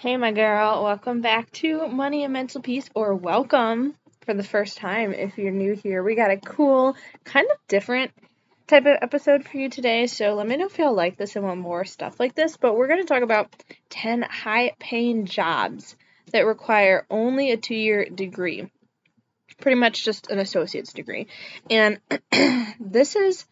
Hey, my girl, welcome back to Money and Mental Peace, or welcome for the first time if you're new here. We got a cool, kind of different type of episode for you today, so let me know if y'all like this and want more stuff like this. But we're going to talk about 10 high paying jobs that require only a two year degree, pretty much just an associate's degree. And this is,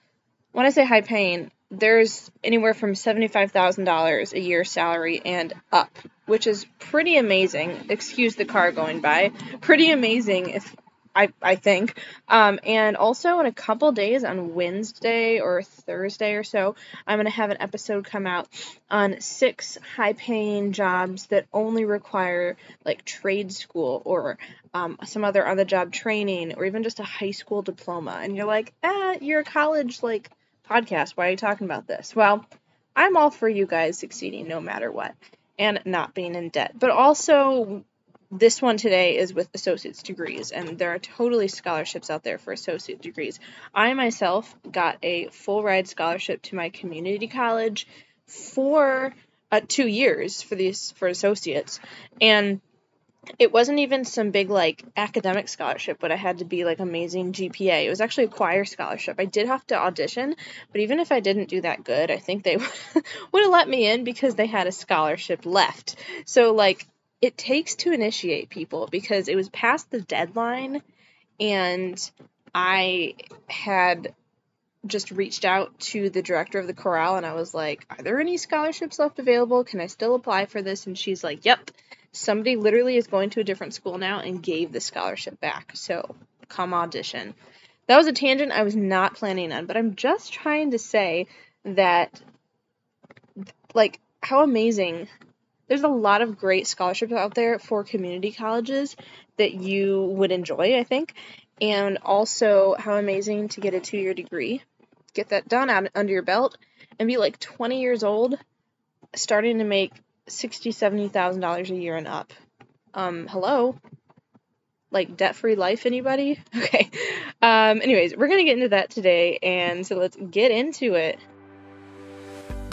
when I say high paying, there's anywhere from $75,000 a year salary and up, which is pretty amazing. Excuse the car going by. Pretty amazing if I, I think. Um, and also in a couple days on Wednesday or Thursday or so, I'm going to have an episode come out on six high paying jobs that only require like trade school or um, some other on the job training or even just a high school diploma. And you're like, ah, you're a college like podcast. Why are you talking about this? Well, I'm all for you guys succeeding no matter what and not being in debt. But also, this one today is with associate's degrees, and there are totally scholarships out there for associate degrees. I myself got a full ride scholarship to my community college for uh, two years for these for associates, and it wasn't even some big like academic scholarship but i had to be like amazing gpa it was actually a choir scholarship. I did have to audition but even if i didn't do that good i think they would have let me in because they had a scholarship left. So like it takes to initiate people because it was past the deadline and i had just reached out to the director of the chorale and I was like, Are there any scholarships left available? Can I still apply for this? And she's like, Yep, somebody literally is going to a different school now and gave the scholarship back. So come audition. That was a tangent I was not planning on, but I'm just trying to say that, like, how amazing. There's a lot of great scholarships out there for community colleges that you would enjoy, I think. And also, how amazing to get a two year degree, get that done out under your belt, and be like 20 years old, starting to make sixty, seventy thousand dollars a year and up. Um, hello? Like debt free life, anybody? Okay. Um, anyways, we're gonna get into that today, and so let's get into it.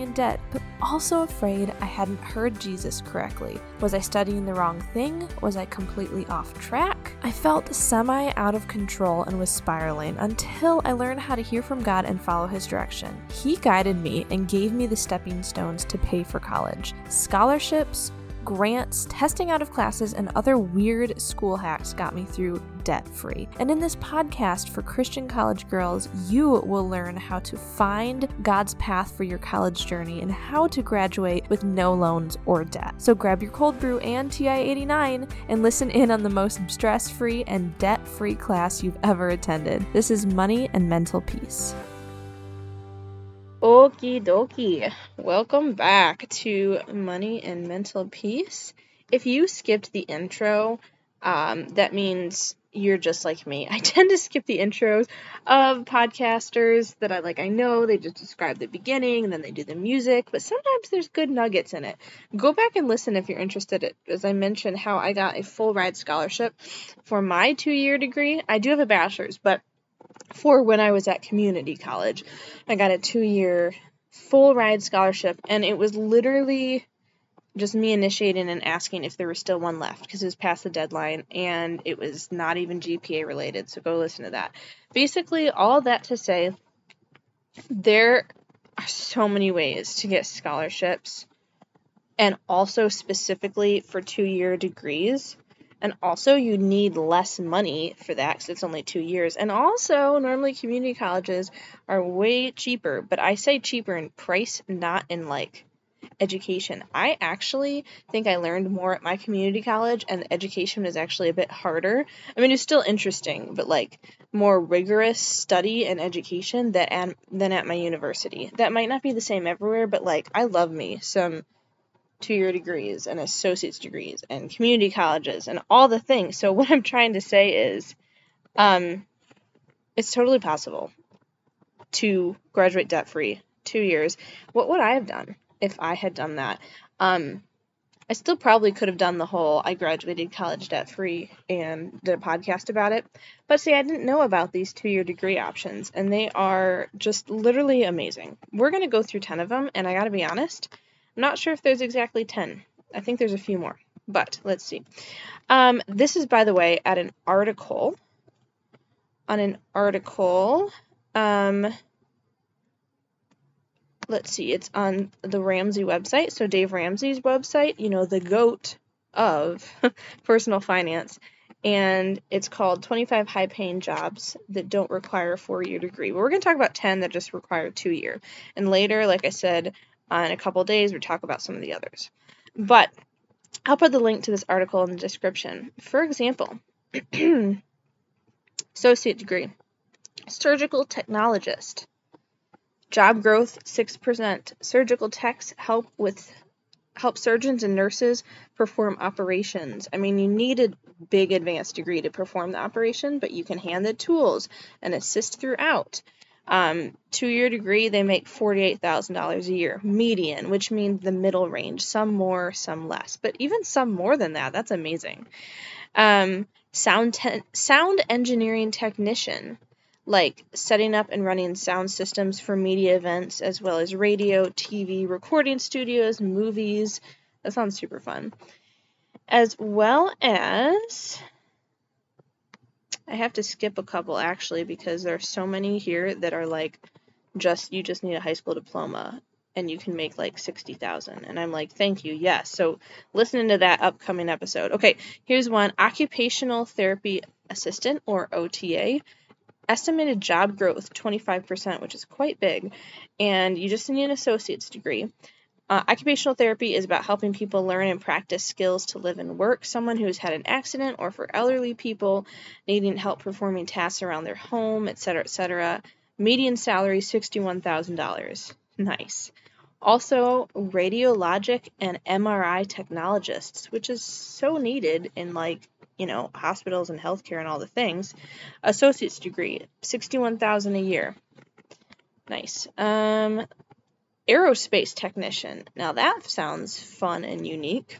in debt, but also afraid I hadn't heard Jesus correctly. Was I studying the wrong thing? Was I completely off track? I felt semi out of control and was spiraling until until I learned how to hear from God and follow His direction. He guided me and gave me the stepping stones to pay for college scholarships, grants, testing out of classes, and other weird school hacks got me through debt free. And in this podcast for Christian college girls, you will learn how to find God's path for your college journey and how to graduate with no loans or debt. So grab your cold brew and TI 89 and listen in on the most stress free and debt free class you've ever attended. This is Money and Mental Peace. Okie dokie. Welcome back to Money and Mental Peace. If you skipped the intro, um, that means you're just like me. I tend to skip the intros of podcasters that I like. I know they just describe the beginning and then they do the music, but sometimes there's good nuggets in it. Go back and listen if you're interested. As I mentioned, how I got a full ride scholarship for my two year degree. I do have a bachelor's, but for when I was at community college. I got a two year full ride scholarship, and it was literally just me initiating and asking if there was still one left because it was past the deadline and it was not even GPA related. So go listen to that. Basically, all that to say, there are so many ways to get scholarships and also specifically for two year degrees. And also, you need less money for that because it's only two years. And also, normally community colleges are way cheaper, but I say cheaper in price, not in like education. I actually think I learned more at my community college, and education was actually a bit harder. I mean, it's still interesting, but like more rigorous study and education that at, than at my university. That might not be the same everywhere, but like I love me some two year degrees and associate's degrees and community colleges and all the things. So, what I'm trying to say is um, it's totally possible to graduate debt free two years. What would I have done if I had done that? Um, I still probably could have done the whole I graduated college debt free and did a podcast about it. But see, I didn't know about these two year degree options, and they are just literally amazing. We're going to go through 10 of them, and I got to be honest, I'm not sure if there's exactly 10. I think there's a few more, but let's see. Um, this is, by the way, at an article. On an article. Um, let's see, it's on the Ramsey website. So Dave Ramsey's website, you know, the goat of personal finance. And it's called 25 high paying jobs that don't require a four year degree. But we're going to talk about 10 that just require two year. And later, like I said, uh, in a couple days, we talk about some of the others. But I'll put the link to this article in the description. For example, associate degree, surgical technologist, Job growth 6%. Surgical techs help with help surgeons and nurses perform operations. I mean, you need a big advanced degree to perform the operation, but you can hand the tools and assist throughout. Um, two year degree, they make $48,000 a year, median, which means the middle range, some more, some less, but even some more than that. That's amazing. Um, sound, te- sound engineering technician like setting up and running sound systems for media events as well as radio, TV, recording studios, movies. That sounds super fun. As well as I have to skip a couple actually because there are so many here that are like just you just need a high school diploma and you can make like 60,000 and I'm like thank you. Yes. So listening to that upcoming episode. Okay here's one. Occupational therapy assistant or OTA estimated job growth 25%, which is quite big, and you just need an associate's degree. Uh, occupational therapy is about helping people learn and practice skills to live and work. Someone who's had an accident, or for elderly people needing help performing tasks around their home, etc., etc. Median salary $61,000. Nice. Also, radiologic and MRI technologists, which is so needed in like you know, hospitals and healthcare and all the things. Associate's degree, 61,000 a year. Nice. Um aerospace technician. Now that sounds fun and unique.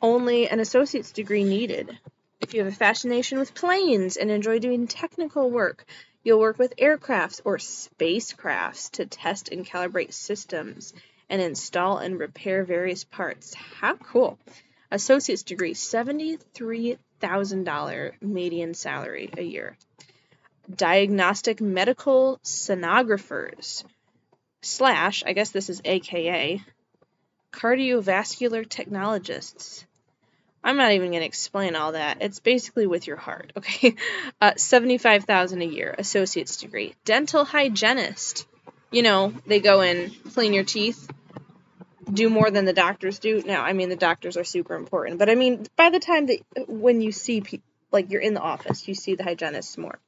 Only an associate's degree needed. If you have a fascination with planes and enjoy doing technical work, you'll work with aircrafts or spacecrafts to test and calibrate systems and install and repair various parts. How cool! Associate's degree, $73,000 median salary a year. Diagnostic medical sonographers, slash, I guess this is AKA, cardiovascular technologists. I'm not even going to explain all that. It's basically with your heart, okay? Uh, 75,000 a year, associate's degree. Dental hygienist. You know, they go in, clean your teeth, do more than the doctors do. Now, I mean, the doctors are super important, but I mean, by the time that when you see people, like you're in the office, you see the hygienists more.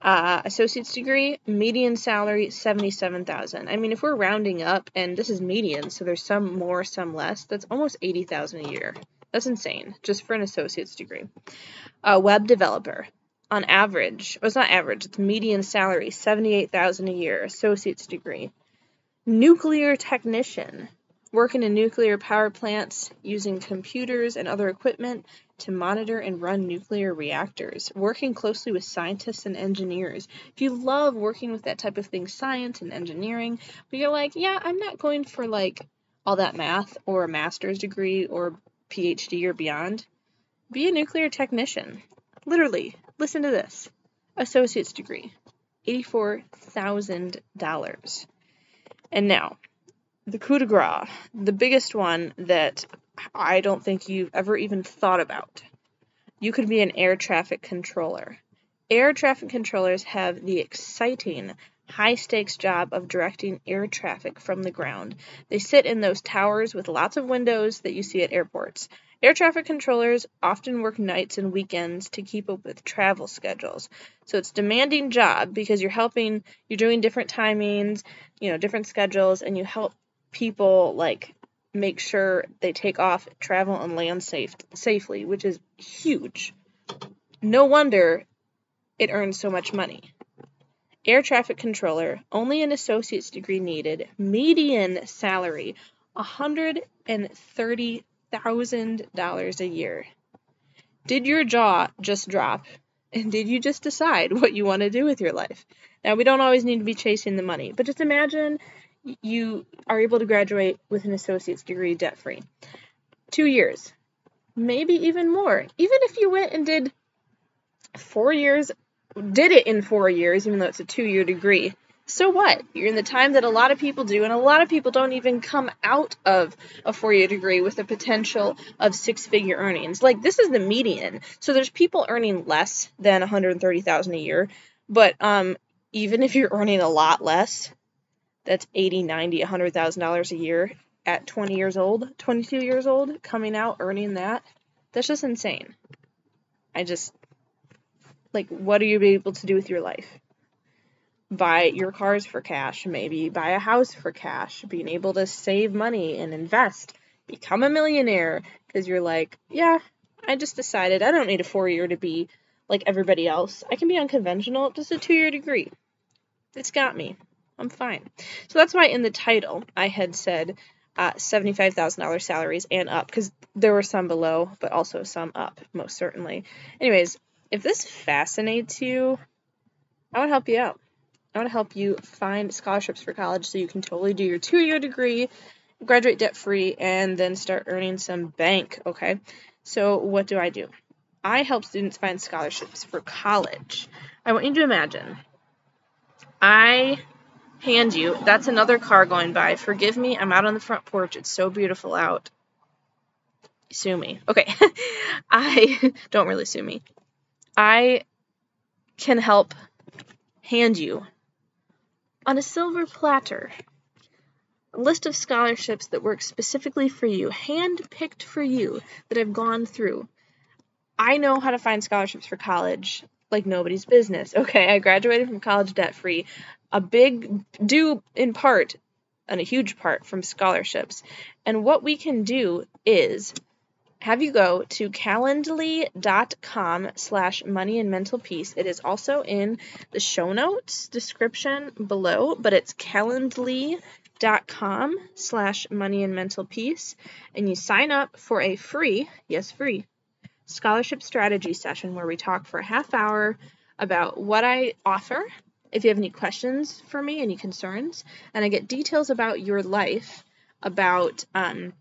Uh, associate's degree, median salary seventy-seven thousand. I mean, if we're rounding up, and this is median, so there's some more, some less. That's almost eighty thousand a year. That's insane, just for an associate's degree. Uh, web developer, on average, well, it's not average. It's median salary, seventy-eight thousand a year. Associate's degree. Nuclear technician, working in nuclear power plants using computers and other equipment to monitor and run nuclear reactors, working closely with scientists and engineers. If you love working with that type of thing, science and engineering, but you're like, yeah, I'm not going for like all that math or a master's degree or PhD or beyond, be a nuclear technician. Literally, listen to this associate's degree, $84,000. And now, the coup de grace, the biggest one that I don't think you've ever even thought about. You could be an air traffic controller. Air traffic controllers have the exciting, high stakes job of directing air traffic from the ground. They sit in those towers with lots of windows that you see at airports. Air traffic controllers often work nights and weekends to keep up with travel schedules. So it's a demanding job because you're helping, you're doing different timings, you know, different schedules and you help people like make sure they take off, travel, and land safe, safely, which is huge. No wonder it earns so much money. Air traffic controller, only an associate's degree needed, median salary $130,000 a year. Did your jaw just drop? And did you just decide what you want to do with your life? Now, we don't always need to be chasing the money, but just imagine you are able to graduate with an associate's degree debt free. Two years, maybe even more. Even if you went and did four years, did it in four years, even though it's a two year degree, so what? You're in the time that a lot of people do, and a lot of people don't even come out of a four year degree with the potential of six figure earnings. Like this is the median. So there's people earning less than 130,000 a year, but um even if you're earning a lot less, that's 80, 90, 100,000 dollars a year at 20 years old, 22 years old, coming out earning that. That's just insane. I just like what are you able to do with your life? buy your cars for cash, maybe buy a house for cash, being able to save money and invest, become a millionaire because you're like, yeah, I just decided I don't need a four year to be like everybody else. I can be unconventional, just a two year degree. It's got me. I'm fine. So that's why in the title I had said uh, $75,000 salaries and up because there were some below, but also some up, most certainly. Anyways, if this fascinates you, I want to help you out. I want to help you find scholarships for college so you can totally do your two year degree, graduate debt free, and then start earning some bank. Okay. So, what do I do? I help students find scholarships for college. I want you to imagine I hand you, that's another car going by. Forgive me, I'm out on the front porch. It's so beautiful out. Sue me. Okay. I don't really sue me. I can help hand you on a silver platter, a list of scholarships that work specifically for you, hand picked for you, that I've gone through. I know how to find scholarships for college like nobody's business. Okay, I graduated from college debt free, a big due in part and a huge part from scholarships. And what we can do is have you go to calendly.com slash money and mental peace. It is also in the show notes description below, but it's calendly.com slash money and mental peace. And you sign up for a free, yes, free, scholarship strategy session where we talk for a half hour about what I offer. If you have any questions for me, any concerns, and I get details about your life, about um,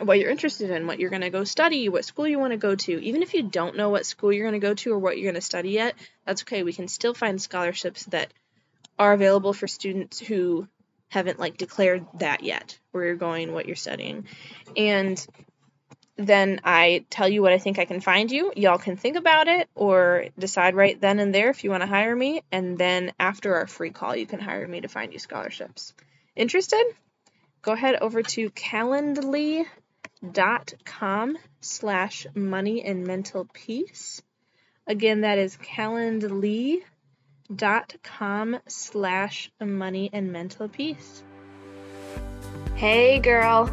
what you're interested in, what you're going to go study, what school you want to go to. Even if you don't know what school you're going to go to or what you're going to study yet, that's okay. We can still find scholarships that are available for students who haven't like declared that yet, where you're going, what you're studying. And then I tell you what I think I can find you. Y'all can think about it or decide right then and there if you want to hire me. And then after our free call, you can hire me to find you scholarships. Interested? Go ahead over to Calendly dot com slash money and mental peace. Again, that is calendly dot com slash money and mental peace. Hey girl.